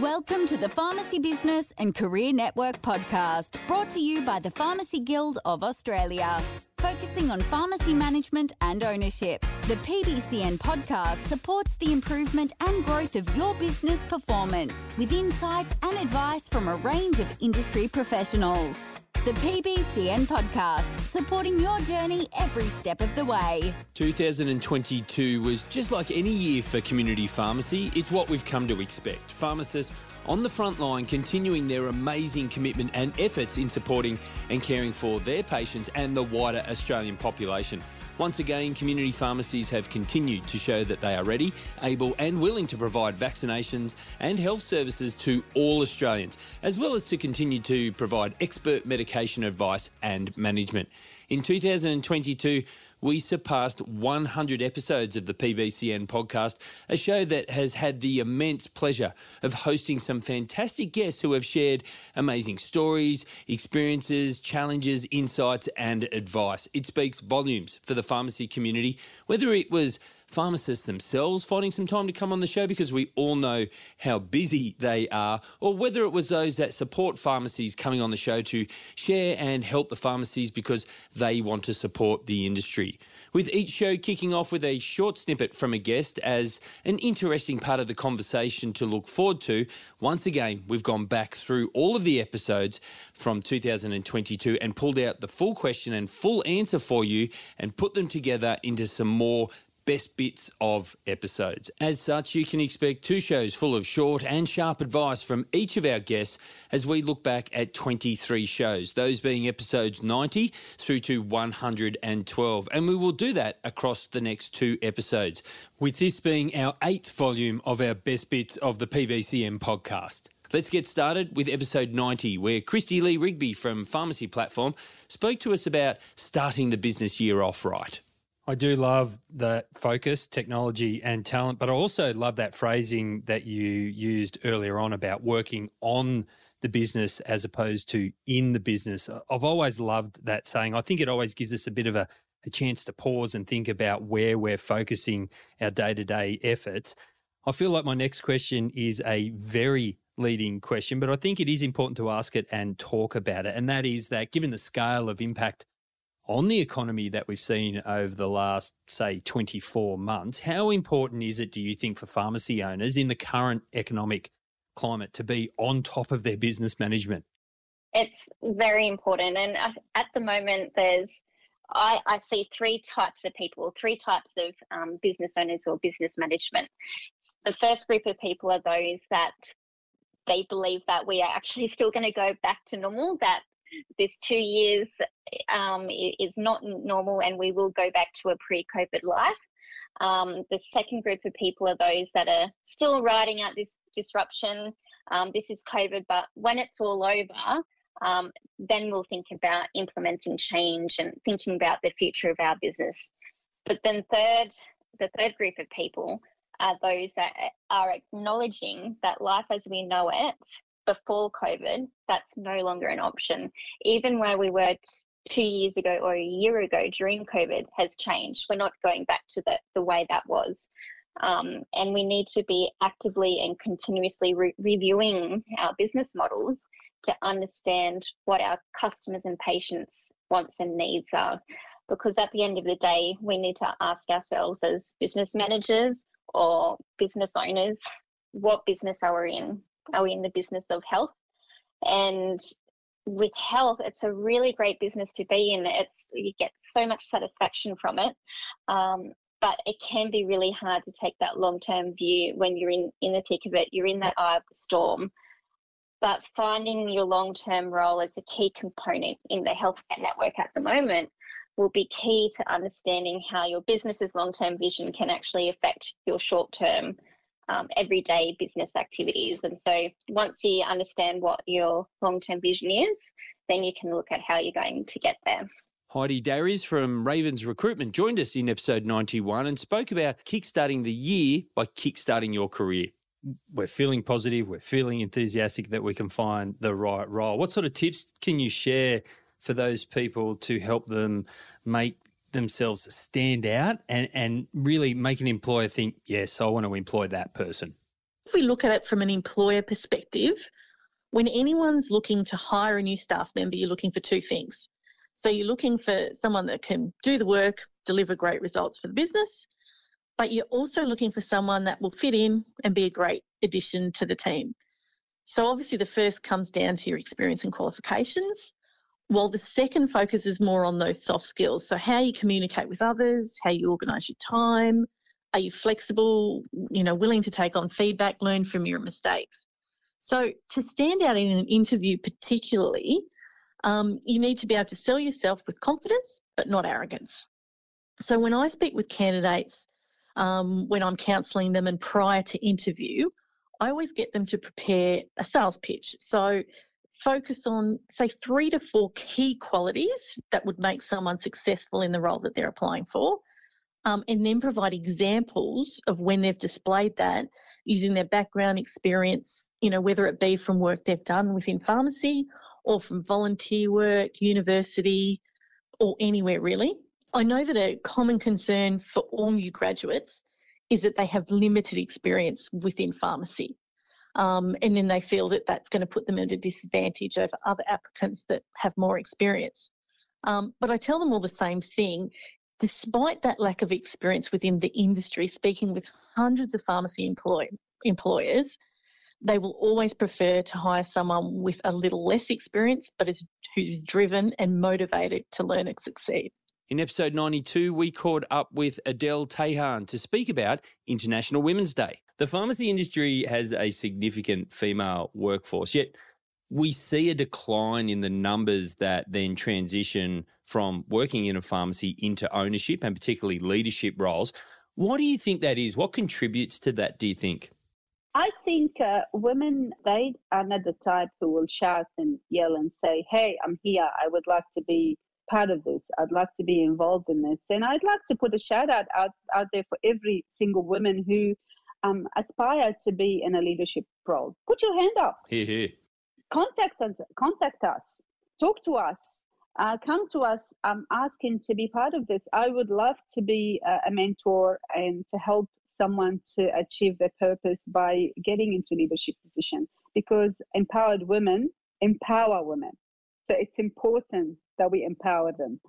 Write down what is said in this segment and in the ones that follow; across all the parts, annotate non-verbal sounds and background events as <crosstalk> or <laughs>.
Welcome to the Pharmacy Business and Career Network podcast, brought to you by the Pharmacy Guild of Australia. Focusing on pharmacy management and ownership, the PBCN podcast supports the improvement and growth of your business performance with insights and advice from a range of industry professionals. The PBCN podcast, supporting your journey every step of the way. 2022 was just like any year for community pharmacy. It's what we've come to expect. Pharmacists on the front line continuing their amazing commitment and efforts in supporting and caring for their patients and the wider Australian population. Once again, community pharmacies have continued to show that they are ready, able, and willing to provide vaccinations and health services to all Australians, as well as to continue to provide expert medication advice and management. In 2022, we surpassed 100 episodes of the PBCN podcast, a show that has had the immense pleasure of hosting some fantastic guests who have shared amazing stories, experiences, challenges, insights, and advice. It speaks volumes for the pharmacy community, whether it was pharmacists themselves finding some time to come on the show because we all know how busy they are, or whether it was those that support pharmacies coming on the show to share and help the pharmacies because they want to support the industry. With each show kicking off with a short snippet from a guest as an interesting part of the conversation to look forward to, once again, we've gone back through all of the episodes from 2022 and pulled out the full question and full answer for you and put them together into some more best bits of episodes. As such, you can expect two shows full of short and sharp advice from each of our guests as we look back at 23 shows, those being episodes 90 through to 112. And we will do that across the next two episodes, with this being our eighth volume of our best bits of the PBCN podcast. Let's get started with episode 90, where Christy Lee Rigby from Pharmacy Platform spoke to us about starting the business year off right. I do love the focus, technology, and talent, but I also love that phrasing that you used earlier on about working on the business as opposed to in the business. I've always loved that saying. I think it always gives us a bit of a, a chance to pause and think about where we're focusing our day to day efforts. I feel like my next question is a very leading question, but I think it is important to ask it and talk about it. And that is that given the scale of impact on the economy that we've seen over the last, say, 24 months, how important is it, do you think, for pharmacy owners in the current economic climate to be on top of their business management? It's very important. And at the moment, there's I, I, see three types of people, three types of um, business owners or business management. The first group of people are those that they believe that we are actually still going to go back to normal, that this two years um, is not normal and we will go back to a pre COVID life. Um, the second group of people are those that are still riding out this disruption. Um, this is COVID, but when it's all over, um, then we'll think about implementing change and thinking about the future of our business. But then, third, the third group of people are those that are acknowledging that life as we know it before COVID, that's no longer an option. Even where we were t- two years ago or a year ago during COVID has changed. We're not going back to the, the way that was. Um, and we need to be actively and continuously re- reviewing our business models to understand what our customers and patients' wants and needs are. Because at the end of the day, we need to ask ourselves as business managers or business owners, what business are we in? Are we in the business of health? And with health, it's a really great business to be in. It's you get so much satisfaction from it, um, but it can be really hard to take that long-term view when you're in in the thick of it. You're in that eye of the storm. But finding your long-term role as a key component in the healthcare network at the moment will be key to understanding how your business's long-term vision can actually affect your short-term um, everyday business activities. And so once you understand what your long term vision is, then you can look at how you're going to get there. Heidi Darius from Ravens Recruitment joined us in episode 91 and spoke about kickstarting the year by kickstarting your career. We're feeling positive, we're feeling enthusiastic that we can find the right role. What sort of tips can you share for those people to help them make themselves stand out and, and really make an employer think, yes, I want to employ that person? If we look at it from an employer perspective, when anyone's looking to hire a new staff member, you're looking for two things. So you're looking for someone that can do the work, deliver great results for the business, but you're also looking for someone that will fit in and be a great addition to the team. So obviously the first comes down to your experience and qualifications, while the second focuses more on those soft skills. So how you communicate with others, how you organise your time, are you flexible, you know, willing to take on feedback, learn from your mistakes. So to stand out in an interview particularly, um, you need to be able to sell yourself with confidence, but not arrogance. So when I speak with candidates, um, when I'm counselling them and prior to interview, I always get them to prepare a sales pitch. So focus on, say, three to four key qualities that would make someone successful in the role that they're applying for. Um, and then provide examples of when they've displayed that using their background experience, you know, whether it be from work they've done within pharmacy or from volunteer work, university, or anywhere really. I know that a common concern for all new graduates is that they have limited experience within pharmacy. Um, and then they feel that that's going to put them at a disadvantage over other applicants that have more experience. Um, but I tell them all the same thing. Despite that lack of experience within the industry, speaking with hundreds of pharmacy employ- employers, they will always prefer to hire someone with a little less experience, but is, who's driven and motivated to learn and succeed. In episode 92, we caught up with Adele Tahan to speak about International Women's Day. The pharmacy industry has a significant female workforce, yet we see a decline in the numbers that then transition from working in a pharmacy into ownership and particularly leadership roles. What do you think that is? What contributes to that, do you think? I think uh, women, they are not the type who will shout and yell and say, Hey, I'm here. I would like to be part of this. I'd like to be involved in this. And I'd like to put a shout out out, out there for every single woman who um, aspire to be in a leadership role. Put your hand up. Here, here. Contact us. Contact us. Talk to us. Uh, come to us um, asking to be part of this. I would love to be a, a mentor and to help someone to achieve their purpose by getting into leadership position because empowered women empower women. So it's important that we empower them.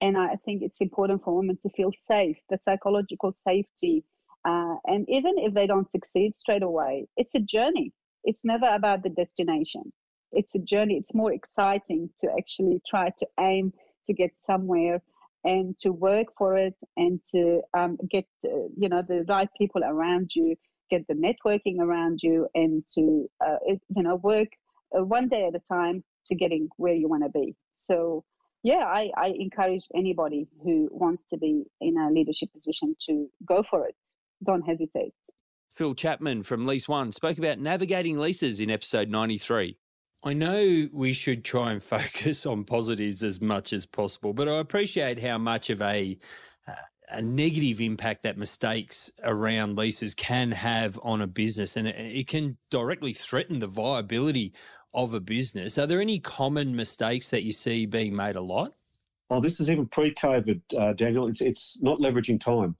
And I think it's important for women to feel safe, the psychological safety. Uh, and even if they don't succeed straight away, it's a journey. It's never about the destination. It's a journey. It's more exciting to actually try to aim to get somewhere and to work for it and to um, get uh, you know the right people around you get the networking around you and to uh, you know work uh, one day at a time to getting where you want to be so yeah I, I encourage anybody who wants to be in a leadership position to go for it. Don't hesitate. Phil chapman from lease one spoke about navigating leases in episode 93 I know we should try and <laughs> focus on positives as much as possible, but I appreciate how much of a uh, a negative impact that mistakes around leases can have on a business, and it, it can directly threaten the viability of a business. Are there any common mistakes that you see being made a lot? Oh, this is even pre-COVID, uh, Daniel. It's it's not leveraging time,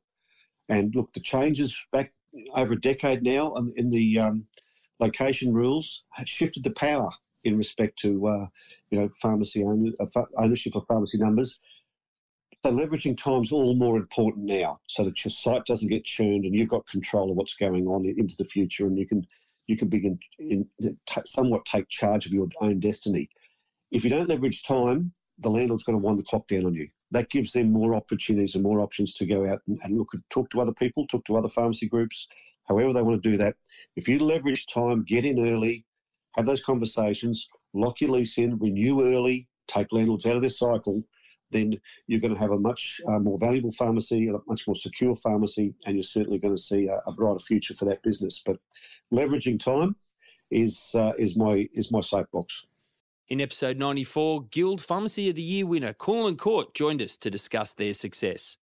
and look, the changes back over a decade now in the um, location rules have shifted the power in respect to uh, you know pharmacy owner, uh, ownership of pharmacy numbers. So leveraging time is all more important now, so that your site doesn't get churned and you've got control of what's going on into the future, and you can you can begin in, somewhat take charge of your own destiny. If you don't leverage time, the landlord's going to wind the clock down on you. That gives them more opportunities and more options to go out and, and look at talk to other people, talk to other pharmacy groups, however they want to do that. If you leverage time, get in early, have those conversations, lock your lease in, renew early, take landlords out of this cycle, then you're going to have a much uh, more valuable pharmacy, a much more secure pharmacy, and you're certainly going to see a, a brighter future for that business. But leveraging time is uh, is my is my soapbox. In episode 94, Guild Pharmacy of the Year winner Cooleman Court joined us to discuss their success.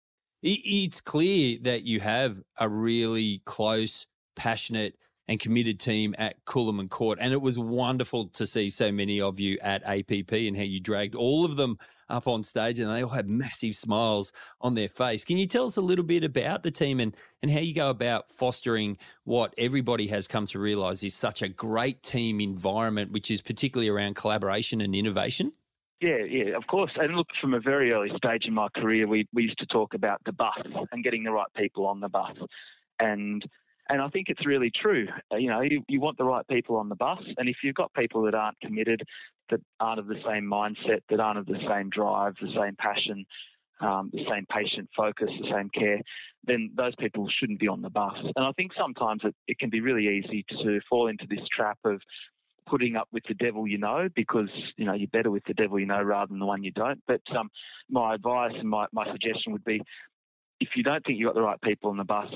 It's clear that you have a really close, passionate, and committed team at Cooleman Court. And it was wonderful to see so many of you at APP and how you dragged all of them up on stage and they all had massive smiles on their face. Can you tell us a little bit about the team and, and how you go about fostering what everybody has come to realise is such a great team environment, which is particularly around collaboration and innovation? Yeah, yeah, of course. And look, from a very early stage in my career, we, we used to talk about the bus and getting the right people on the bus. And and I think it's really true. Uh, you know, you, you want the right people on the bus, and if you've got people that aren't committed, that aren't of the same mindset, that aren't of the same drive, the same passion, um, the same patient focus, the same care, then those people shouldn't be on the bus. And I think sometimes it, it can be really easy to fall into this trap of putting up with the devil you know because you know you're better with the devil you know rather than the one you don't. But um, my advice and my, my suggestion would be if you don't think you've got the right people on the bus,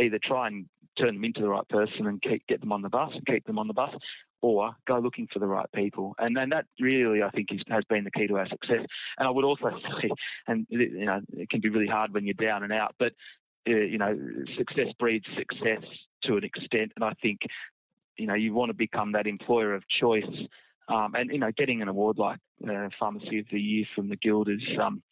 either try and turn them into the right person and keep, get them on the bus and keep them on the bus, or go looking for the right people. And then that really, I think, is, has been the key to our success. And I would also <laughs> say, and you know, it can be really hard when you're down and out, but uh, you know, success breeds success to an extent. And I think you know, you want to become that employer of choice. Um, and, you know, getting an award like uh, Pharmacy of the Year from the Guild is, um,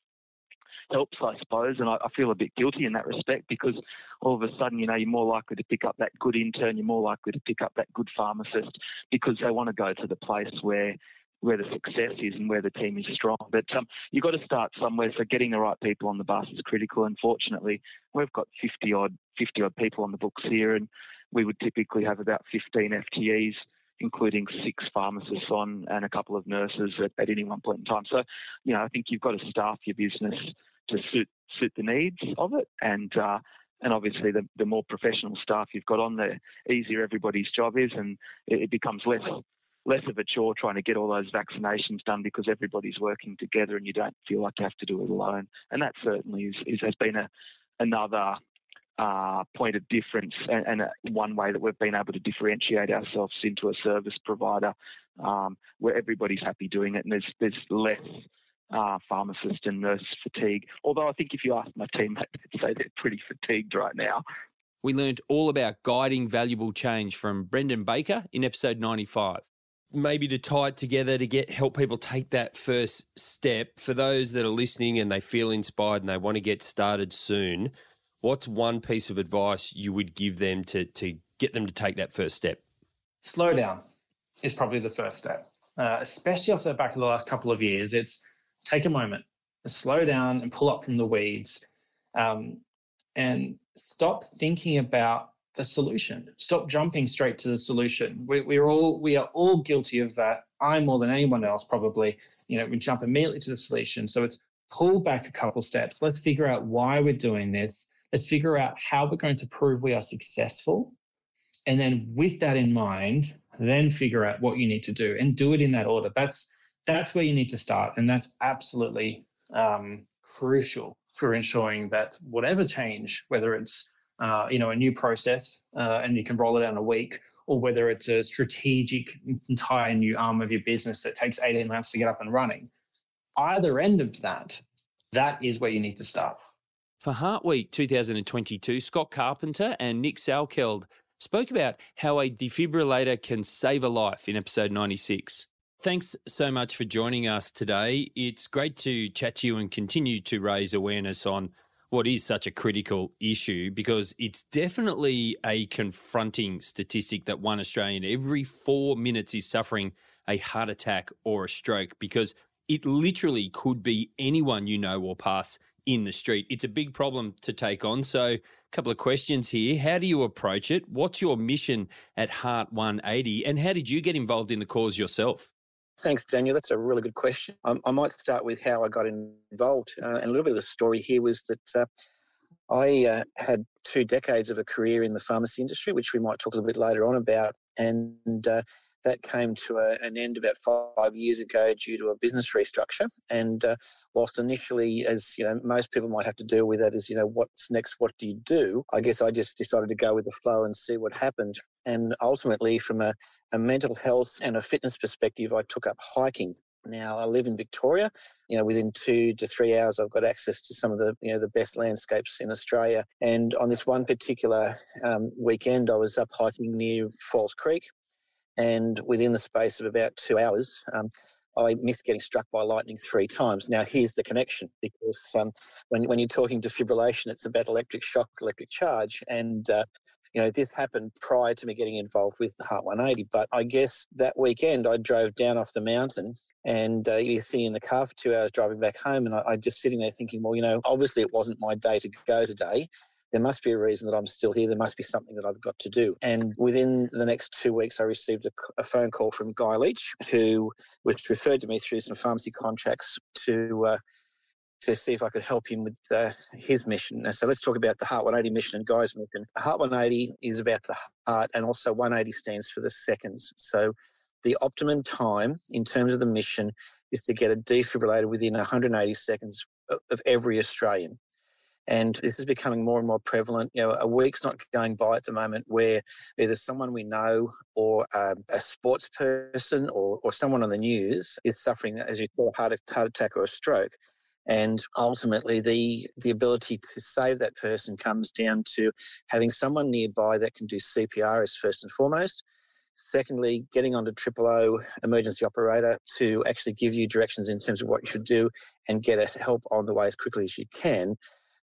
helps, I suppose. And I, I, feel a bit guilty in that respect because all of a sudden, you know, you're more likely to pick up that good intern, you're more likely to pick up that good pharmacist because they want to go to the place where where the success is and where the team is strong. But um, you've got to start somewhere. So getting the right people on the bus is critical. Unfortunately, we've got 50 odd 50 odd people on the books here, and we would typically have about 15 FTEs, including six pharmacists on and a couple of nurses at, at any one point in time. So, you know, I think you've got to staff your business to suit suit the needs of it, and uh, and obviously the, the more professional staff you've got on there, easier everybody's job is, and it, it becomes less less of a chore trying to get all those vaccinations done because everybody's working together and you don't feel like you have to do it alone. And that certainly is, is has been a another uh, point of difference and, and one way that we've been able to differentiate ourselves into a service provider um, where everybody's happy doing it and there's, there's less uh, pharmacist and nurse fatigue. Although I think if you ask my team, <laughs> they'd say they're pretty fatigued right now. We learned all about guiding valuable change from Brendan Baker in episode 95. Maybe to tie it together to get help people take that first step. For those that are listening and they feel inspired and they want to get started soon, what's one piece of advice you would give them to, to get them to take that first step? Slow down is probably the first step, uh, especially off the back of the last couple of years. It's take a moment, slow down and pull up from the weeds um, and stop thinking about the solution. Stop jumping straight to the solution. We, we're all we are all guilty of that. I'm more than anyone else probably. You know, we jump immediately to the solution. So it's pull back a couple steps. Let's figure out why we're doing this. Let's figure out how we're going to prove we are successful. And then with that in mind, then figure out what you need to do and do it in that order. That's that's where you need to start. And that's absolutely um, crucial for ensuring that whatever change, whether it's uh, you know a new process uh, and you can roll it out in a week, or whether it's a strategic entire new arm of your business that takes 18 months to get up and running, either end of that, that is where you need to start. For Heart Week 2022, Scott Carpenter and Nick Salkeld spoke about how a defibrillator can save a life in episode 96. Thanks so much for joining us today. It's great to chat to you and continue to raise awareness on what is such a critical issue because it's definitely a confronting statistic that one Australian every four minutes is suffering a heart attack or a stroke because it literally could be anyone you know or pass in the street. It's a big problem to take on. So, a couple of questions here. How do you approach it? What's your mission at Heart 180? And how did you get involved in the cause yourself? Thanks, Daniel. That's a really good question. Um, I might start with how I got involved. Uh, and a little bit of the story here was that uh, I uh, had two decades of a career in the pharmacy industry, which we might talk a little bit later on about. And uh, that came to a, an end about five years ago due to a business restructure. And uh, whilst initially, as you know, most people might have to deal with that, is you know, what's next? What do you do? I guess I just decided to go with the flow and see what happened. And ultimately, from a, a mental health and a fitness perspective, I took up hiking Now I live in Victoria. You know, within two to three hours, I've got access to some of the you know the best landscapes in Australia. And on this one particular um, weekend, I was up hiking near Falls Creek, and within the space of about two hours, um, I missed getting struck by lightning three times. Now, here's the connection because um, when, when you're talking defibrillation, it's about electric shock, electric charge. And, uh, you know, this happened prior to me getting involved with the Heart 180. But I guess that weekend I drove down off the mountain and uh, you see in the car for two hours driving back home. And I, I just sitting there thinking, well, you know, obviously it wasn't my day to go today there must be a reason that I'm still here. There must be something that I've got to do. And within the next two weeks, I received a, a phone call from Guy Leach, who was referred to me through some pharmacy contracts to. Uh, to see if I could help him with uh, his mission. So let's talk about the Heart 180 mission and Guy's mission. Heart 180 is about the heart, and also 180 stands for the seconds. So the optimum time in terms of the mission is to get a defibrillator within 180 seconds of every Australian and this is becoming more and more prevalent. You know, a week's not going by at the moment where either someone we know or um, a sports person or, or someone on the news is suffering, as you saw, a heart, heart attack or a stroke. And ultimately, the, the ability to save that person comes down to having someone nearby that can do CPR as first and foremost. Secondly, getting onto triple O emergency operator to actually give you directions in terms of what you should do and get help on the way as quickly as you can.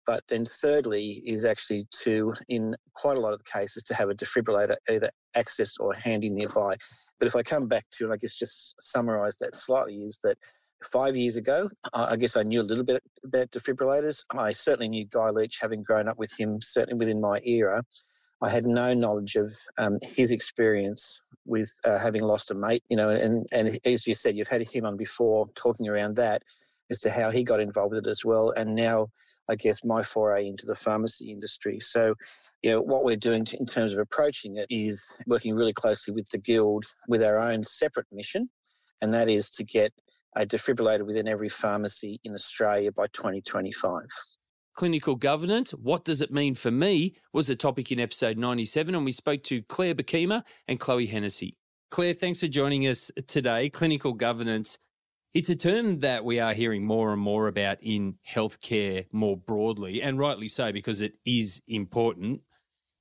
But then thirdly is actually to, in quite a lot of the cases, to have a defibrillator either access or handy nearby. But if I come back to, and I guess just summarise that slightly, is that five years ago, I guess I knew a little bit about defibrillators. I certainly knew Guy Leach, having grown up with him, certainly within my era. I had no knowledge of um, his experience with uh, having lost a mate, you know, and, and as you said, you've had him on before talking around that as to how he got involved with it as well. And now, I guess, my foray into the pharmacy industry. So, you know, what we're doing in terms of approaching it is working really closely with the Guild with our own separate mission, and that is to get a defibrillator within every pharmacy in Australia by 2025. Clinical governance, what does it mean for me, was the topic in episode 97, and we spoke to Claire Bakima and Chloe Hennessy. Claire, thanks for joining us today. Clinical governance it's a term that we are hearing more and more about in healthcare more broadly, and rightly so, because it is important.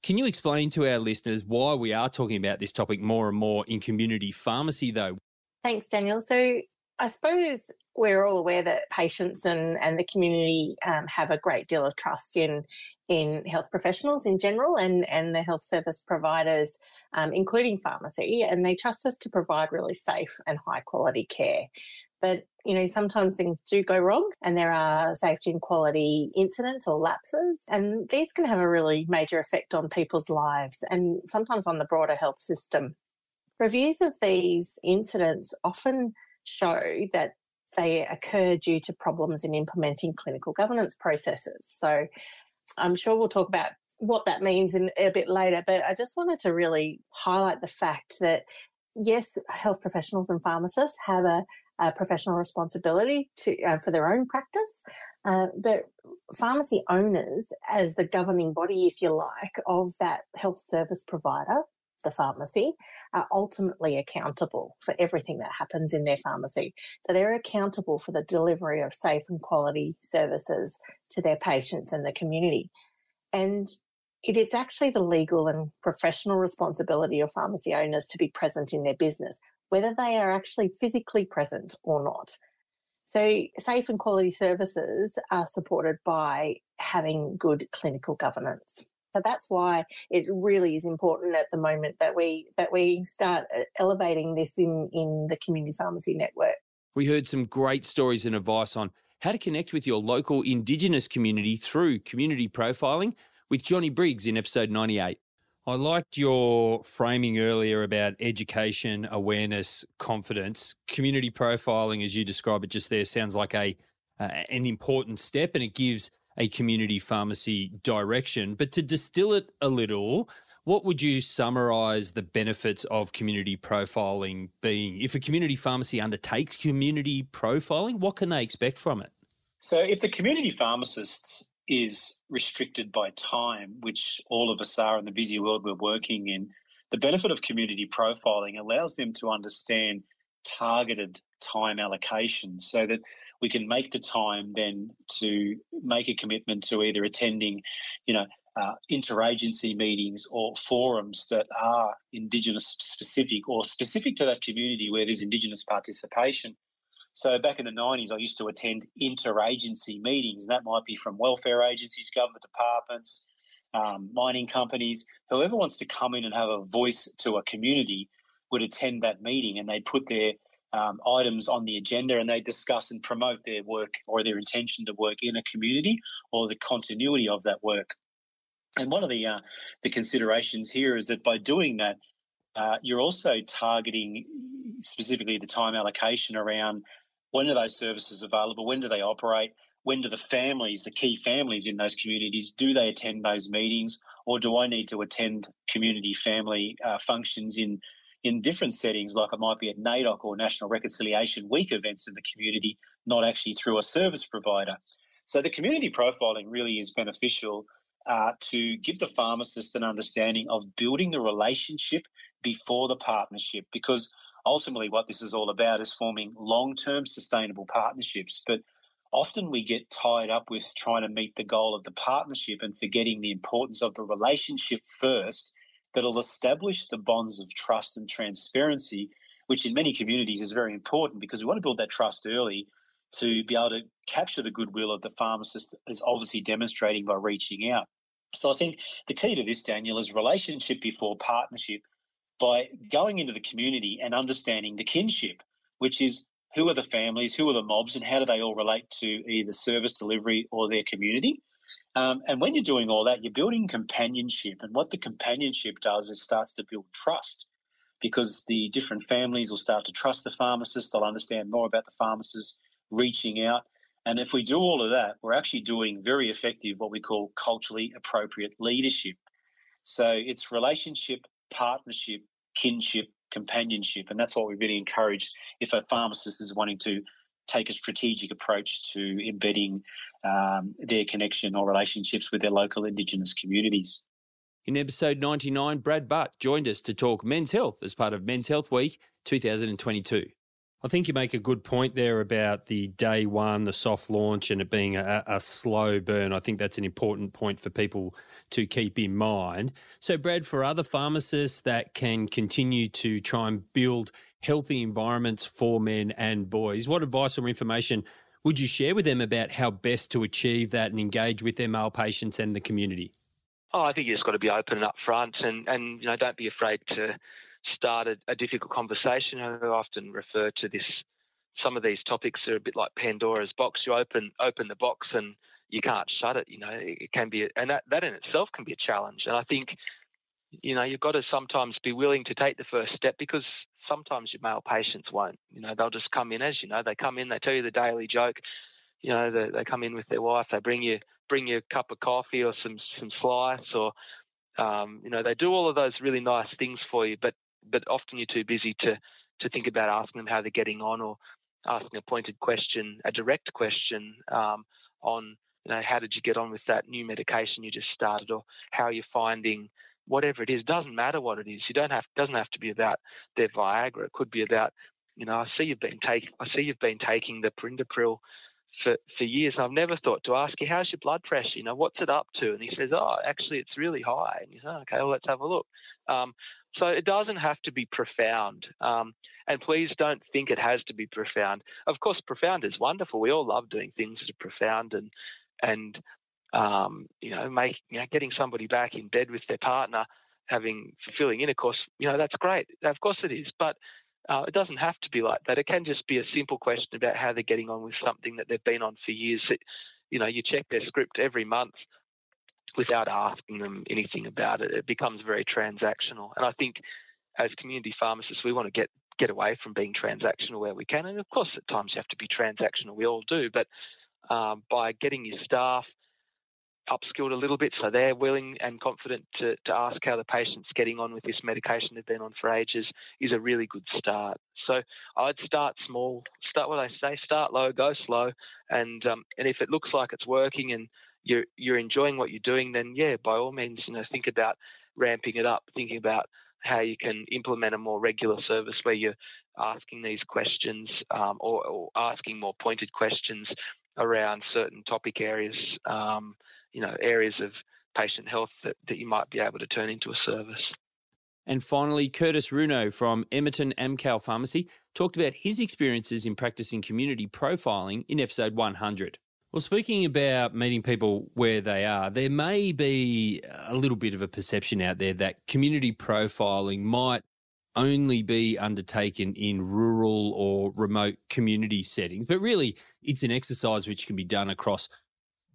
Can you explain to our listeners why we are talking about this topic more and more in community pharmacy, though? Thanks, Daniel. So, I suppose we're all aware that patients and, and the community um, have a great deal of trust in in health professionals in general and, and the health service providers, um, including pharmacy, and they trust us to provide really safe and high quality care. But, you know, sometimes things do go wrong and there are safety and quality incidents or lapses. And these can have a really major effect on people's lives and sometimes on the broader health system. Reviews of these incidents often show that they occur due to problems in implementing clinical governance processes. So I'm sure we'll talk about what that means in a bit later, but I just wanted to really highlight the fact that yes, health professionals and pharmacists have a, a professional responsibility to uh, for their own practice, uh, but pharmacy owners, as the governing body, if you like, of that health service provider, the pharmacy, are ultimately accountable for everything that happens in their pharmacy. So they're accountable for the delivery of safe and quality services to their patients and the community. And it is actually the legal and professional responsibility of pharmacy owners to be present in their business, whether they are actually physically present or not. So, safe and quality services are supported by having good clinical governance. So that's why it really is important at the moment that we that we start uh, elevating this in in the community pharmacy network. We heard some great stories and advice on how to connect with your local Indigenous community through community profiling with Johnny Briggs in episode 98. I liked your framing earlier about education, awareness, confidence. Community profiling, as you describe it just there, sounds like a uh, an important step, and it gives a community pharmacy direction. But to distill it a little, what would you summarise the benefits of community profiling being? If a community pharmacy undertakes community profiling, what can they expect from it? So, if the community pharmacists is restricted by time, which all of us are in the busy world we're working in. The benefit of community profiling allows them to understand targeted time allocation so that we can make the time then to make a commitment to either attending, you know, uh, interagency meetings or forums that are Indigenous specific or specific to that community where there's Indigenous participation. So back in the 90s, I used to attend interagency meetings, and that might be from welfare agencies, government departments, um, mining companies. Whoever wants to come in and have a voice to a community would attend that meeting and they'd put their um, items on the agenda and they discuss and promote their work or their intention to work in a community or the continuity of that work. And one of the uh, the considerations here is that by doing that, uh, you're also targeting specifically the time allocation around when are those services available, when do they operate, when do the families, the key families in those communities, do they attend those meetings, or do I need to attend community family uh, functions in in different settings, like it might be at NAIDOC or National Reconciliation Week events in the community, not actually through a service provider. So the community profiling really is beneficial uh, to give the pharmacist an understanding of building the relationship before the partnership, because ultimately what this is all about is forming long-term sustainable partnerships. But often we get tied up with trying to meet the goal of the partnership and forgetting the importance of the relationship first that'll establish the bonds of trust and transparency, which in many communities is very important because we want to build that trust early to be able to capture the goodwill of the pharmacist is obviously demonstrating by reaching out. So I think the key to this, Daniel, is relationship before partnership by going into the community and understanding the kinship, which is who are the families, who are the mobs, and how do they all relate to either service delivery or their community. Um, and when you're doing all that, you're building companionship. And what the companionship does is starts to build trust because the different families will start to trust the pharmacist. They'll understand more about the pharmacist reaching out. And if we do all of that, we're actually doing very effective what we call culturally appropriate leadership. So it's relationship, partnership, kinship, companionship. And that's what we really encourage if a pharmacist is wanting to take a strategic approach to embedding um, their connection or relationships with their local Indigenous communities. In episode 99, Brad Butt joined us to talk men's health as part of Men's Health Week 2022. I think you make a good point there about the day one, the soft launch, and it being a, a, slow burn. I think that's an important point for people to keep in mind. So, Brad, for other pharmacists that can continue to try and build healthy environments for men and boys, what advice or information would you share with them about how best to achieve that and engage with their male patients and the community? Oh, I think you just got to be open and upfront, and and you know don't be afraid to started a difficult conversation. I often refer to this. Some of these topics are a bit like Pandora's box. You open open the box and you can't shut it. You know, it can be, and that that in itself can be a challenge. And I think, you know, you've got to sometimes be willing to take the first step because sometimes your male patients won't. You know, they'll just come in as you know. They come in, they tell you the daily joke. You know, they, they come in with their wife. They bring you bring you a cup of coffee or some some slice or um, you know, they do all of those really nice things for you, but but often you're too busy to to think about asking them how they're getting on or asking a pointed question, a direct question um, on you know how did you get on with that new medication you just started or how you're finding whatever it is. Doesn't matter what it is. You don't have doesn't have to be about their Viagra. It could be about you know I see you've been taking I see you've been taking the Perindopril for, for years. And I've never thought to ask you, how's your blood pressure? You know, what's it up to? And he says, oh, actually, it's really high. And you say, okay, well, let's have a look. Um, so it doesn't have to be profound. Um, and please don't think it has to be profound. Of course, profound is wonderful. We all love doing things that are profound and and um, you know, make you know, getting somebody back in bed with their partner, having fulfilling intercourse. You know, that's great. Of course it is, but uh, it doesn't have to be like that. It can just be a simple question about how they're getting on with something that they've been on for years. It, you know, you check their script every month without asking them anything about it. It becomes very transactional. And I think as community pharmacists, we want to get get away from being transactional where we can. And of course, at times you have to be transactional. We all do. But um, by getting your staff upskilled a little bit so they're willing and confident to, to ask how the patient's getting on with this medication they've been on for ages is a really good start. So I'd start small, start what I say, start low, go slow, and um, and if it looks like it's working and you're you're enjoying what you're doing, then yeah, by all means, you know, think about ramping it up, thinking about how you can implement a more regular service where you're asking these questions um, or, or, asking more pointed questions around certain topic areas, um, you know, areas of patient health that, that you might be able to turn into a service. And finally, Curtis Runo from Emerton Amcal Pharmacy talked about his experiences in practicing community profiling in episode 100. Well, speaking about meeting people where they are, there may be a little bit of a perception out there that community profiling might only be undertaken in rural or remote community settings, but really it's an exercise which can be done across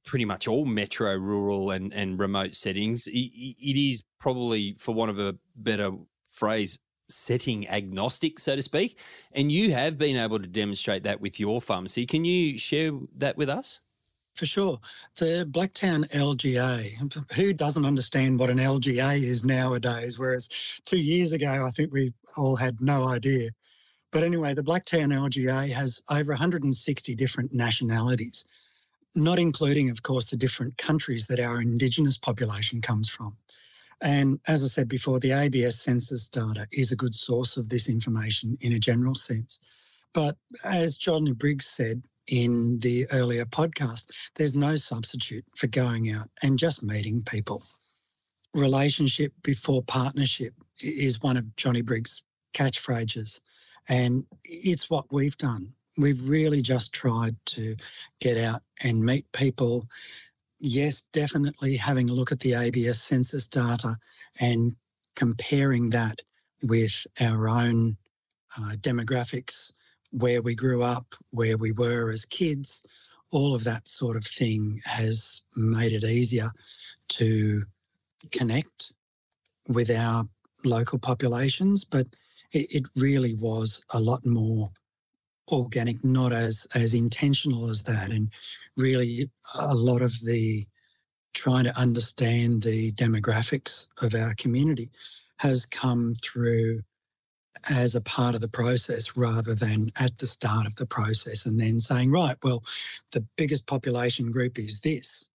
pretty much all metro, rural, and, and remote settings. it, it is probably, for want of a better phrase, setting agnostic, so to speak. And you have been able to demonstrate that with your pharmacy. Can you share that with us? For sure. The Blacktown LGA, who doesn't understand what an LGA is nowadays? Whereas two years ago, I think we all had no idea. But anyway, the Blacktown LGA has over 160 different nationalities, not including, of course, the different countries that our Indigenous population comes from. And as I said before, the ABS census data is a good source of this information in a general sense. But as Johnny Briggs said in the earlier podcast, there's no substitute for going out and just meeting people. Relationship before partnership is one of Johnny Briggs' catchphrases, and it's what we've done. We've really just tried to get out and meet people. Yes, definitely having a look at the ABS census data and comparing that with our own uh, demographics where we grew up, where we were as kids, all of that sort of thing has made it easier to connect with our local populations. But it, it really was a lot more organic, not as as intentional as that, and really a lot of the trying to understand the demographics of our community has come through as a part of the process rather than at the start of the process and then saying, right, well, the biggest population group is this.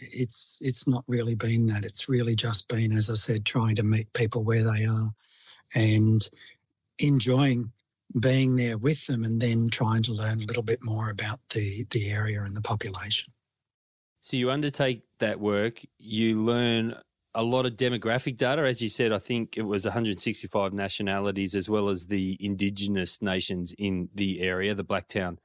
It's it's not really been that. It's really just been, as I said, trying to meet people where they are and enjoying being there with them and then trying to learn a little bit more about the the area and the population. So you undertake that work, you learn a lot of demographic data. As you said, I think it was 165 nationalities as well as the indigenous nations in the area, the Blacktown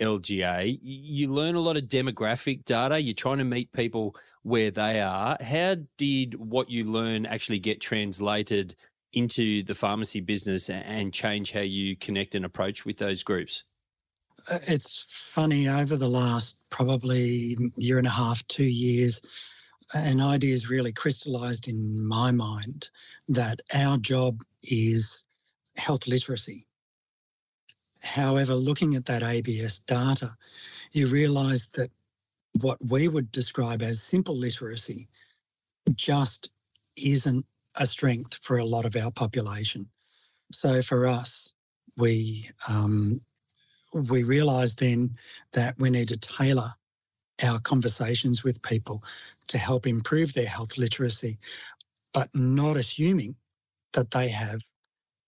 LGA. You learn a lot of demographic data. You're trying to meet people where they are. How did what you learn actually get translated into the pharmacy business and change how you connect and approach with those groups? Uh, it's funny, over the last probably year and a half, two years, an idea is really crystallized in my mind that our job is health literacy. However, looking at that ABS data, you realize that what we would describe as simple literacy just isn't a strength for a lot of our population. So for us, we um, we realised then that we need to tailor our conversations with people to help improve their health literacy, but not assuming that they have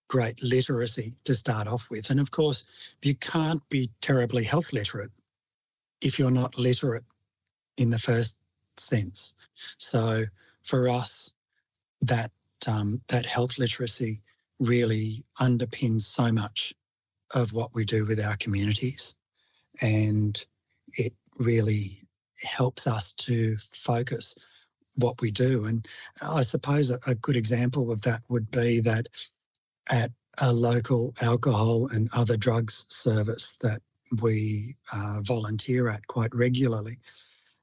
great literacy to start off with. And of course, you can't be terribly health literate if you're not literate in the first sense. So for us, that um, that health literacy really underpins so much of what we do with our communities, and it really helps us to focus what we do. And I suppose a, good example of that would be that at a local alcohol and other drugs service that we uh, volunteer at quite regularly,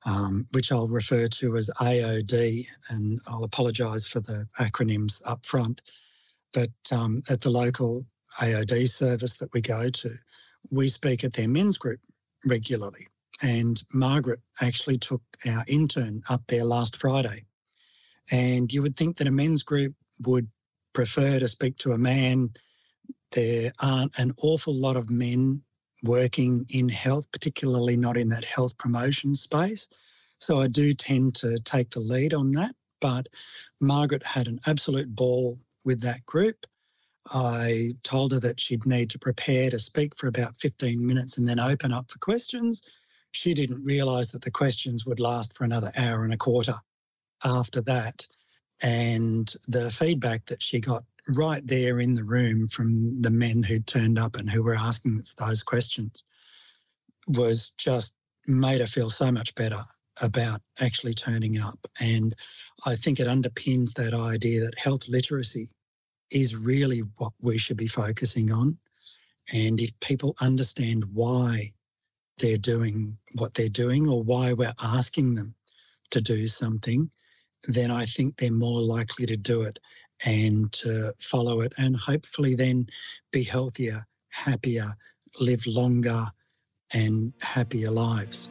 um, which I'll refer to as AOD, and I'll apologise for the acronyms up front. But um, at the local AOD service that we go to, we speak at their men's group regularly. And Margaret actually took our intern up there last Friday. And you would think that a men's group would prefer to speak to a man. There aren't an awful lot of men working in health, particularly not in that health promotion space. So I do tend to take the lead on that. But Margaret had an absolute ball with that group. I told her that she'd need to prepare to speak for about 15 minutes and then open up for questions. She didn't realise that the questions would last for another hour and a quarter after that. And the feedback that she got right there in the room from the men who turned up and who were asking those questions was just made her feel so much better about actually turning up. And I think it underpins that idea that health literacy is really what we should be focusing on. And if people understand why they're doing what they're doing or why we're asking them to do something, then I think they're more likely to do it and to follow it and hopefully then be healthier, happier, live longer and happier lives.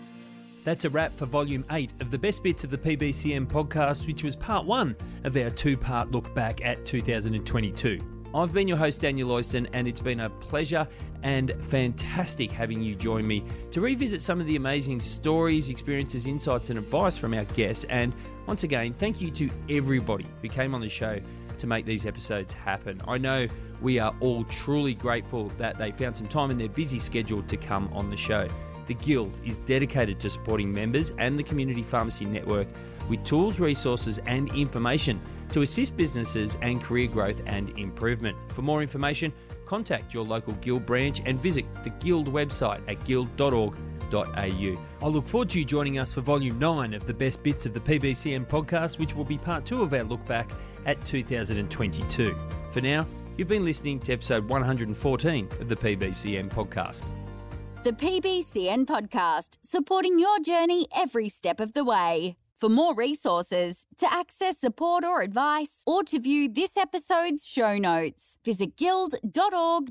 That's a wrap for Volume 8 of the Best Bits of the PBCN podcast, which was part one of our two part look back at 2022. I've been your host, Daniel Oyston, and it's been a pleasure and fantastic having you join me to revisit some of the amazing stories, experiences, insights, and advice from our guests. And once again, thank you to everybody who came on the show to make these episodes happen. I know we are all truly grateful that they found some time in their busy schedule to come on the show. The Guild is dedicated to supporting members and the Community Pharmacy Network with tools, resources, and information to assist businesses and career growth and improvement. For more information, contact your local Guild branch and visit the Guild website at guild.org.au. I look forward to you joining us for Volume 9 of the Best Bits of the PBCN podcast, which will be part two of our look back at 2022. For now, you've been listening to episode 114 of the PBCN podcast. The PBCN podcast, supporting your journey every step of the way. For more resources, to access support or advice, or to view this episode's show notes, visit guild.org.au.